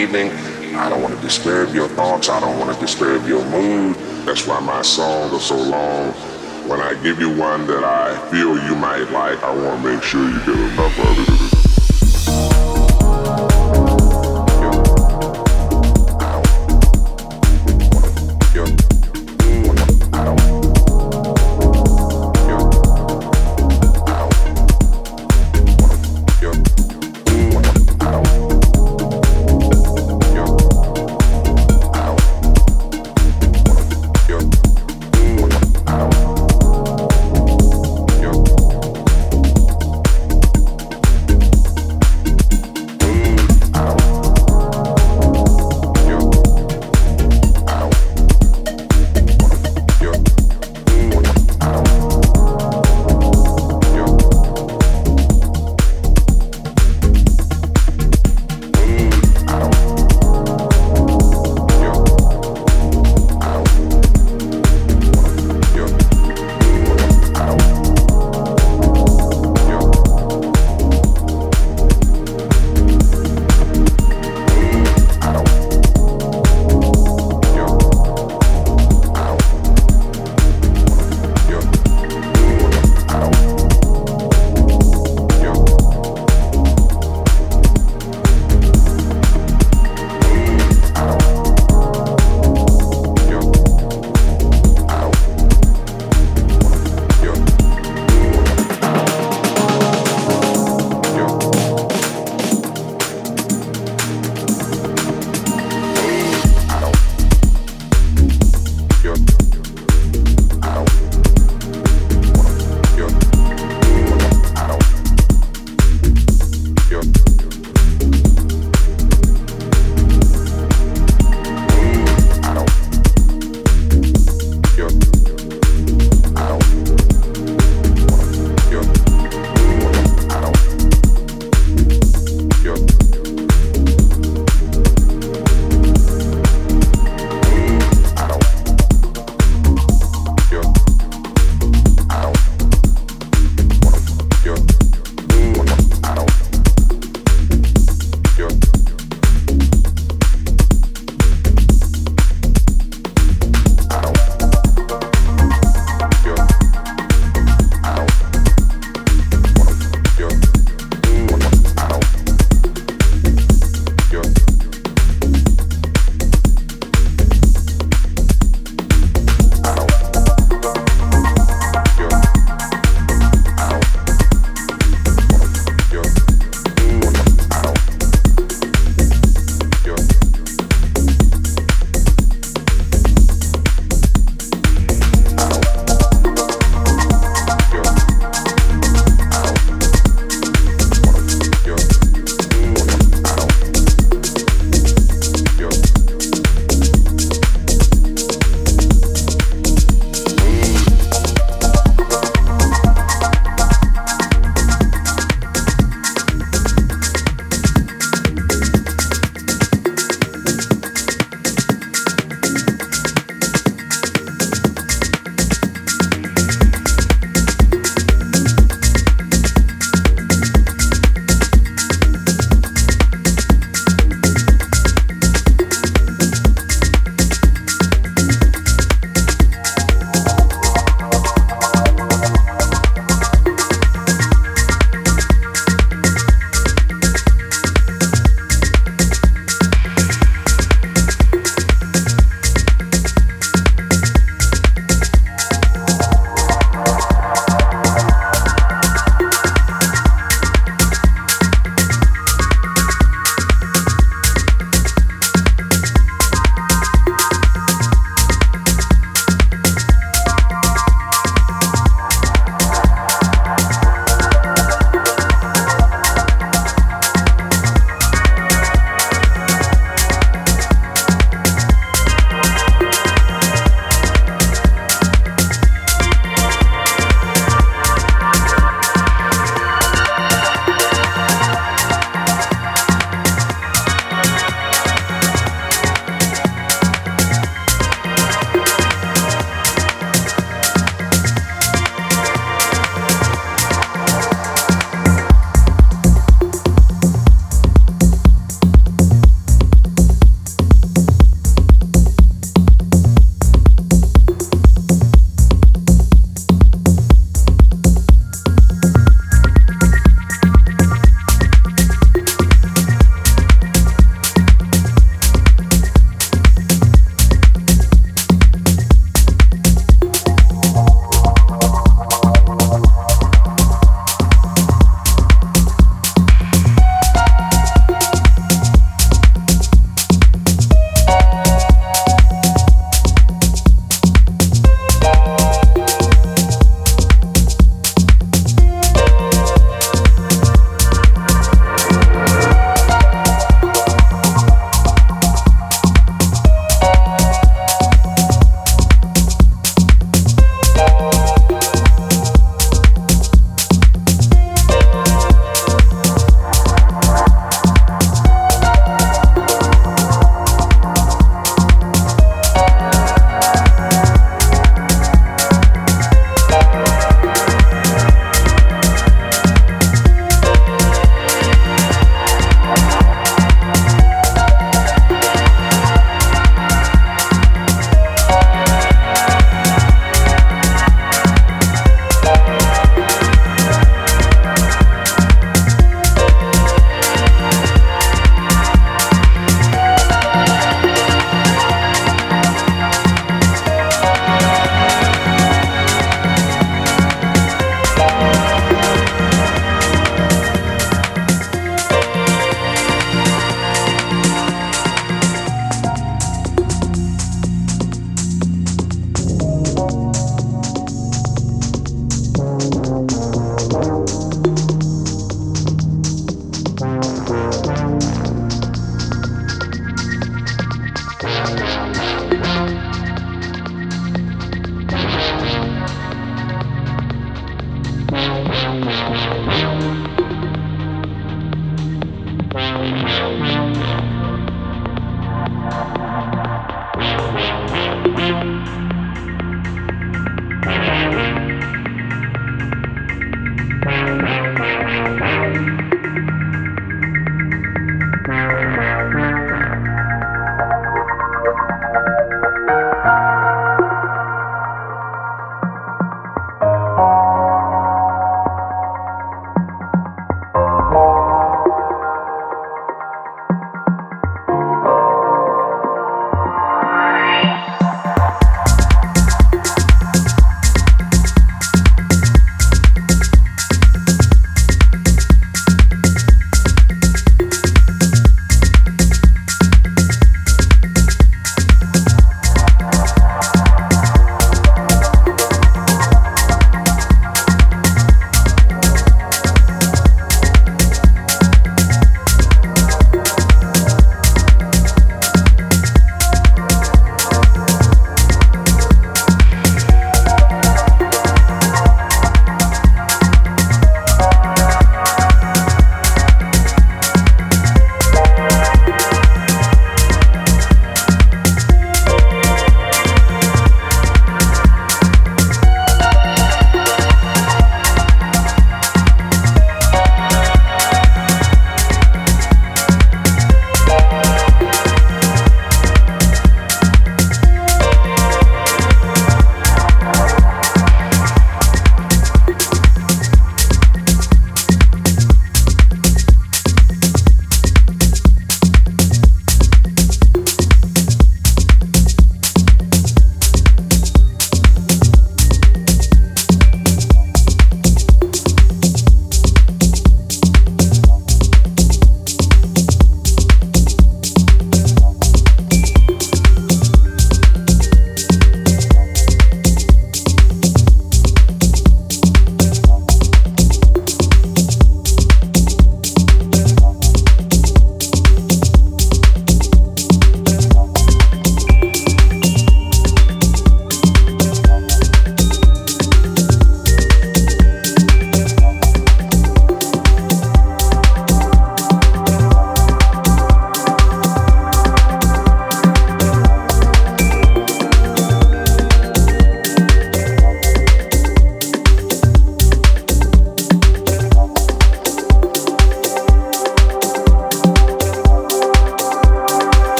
evening. I don't want to disturb your thoughts. I don't want to disturb your mood. That's why my songs are so long. When I give you one that I feel you might like, I want to make sure you get enough of it.